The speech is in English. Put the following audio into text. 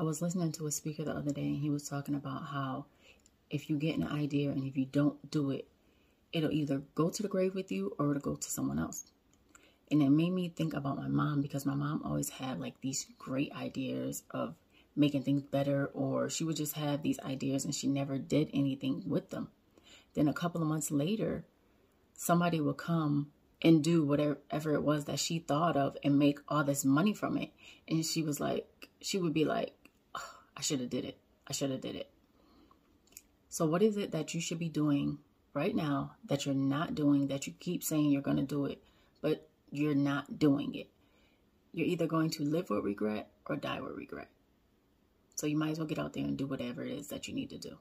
I was listening to a speaker the other day and he was talking about how if you get an idea and if you don't do it, it'll either go to the grave with you or it'll go to someone else. And it made me think about my mom because my mom always had like these great ideas of making things better, or she would just have these ideas and she never did anything with them. Then a couple of months later, somebody would come and do whatever it was that she thought of and make all this money from it. And she was like, she would be like, I should have did it. I should have did it. So what is it that you should be doing right now that you're not doing, that you keep saying you're going to do it, but you're not doing it? You're either going to live with regret or die with regret. So you might as well get out there and do whatever it is that you need to do.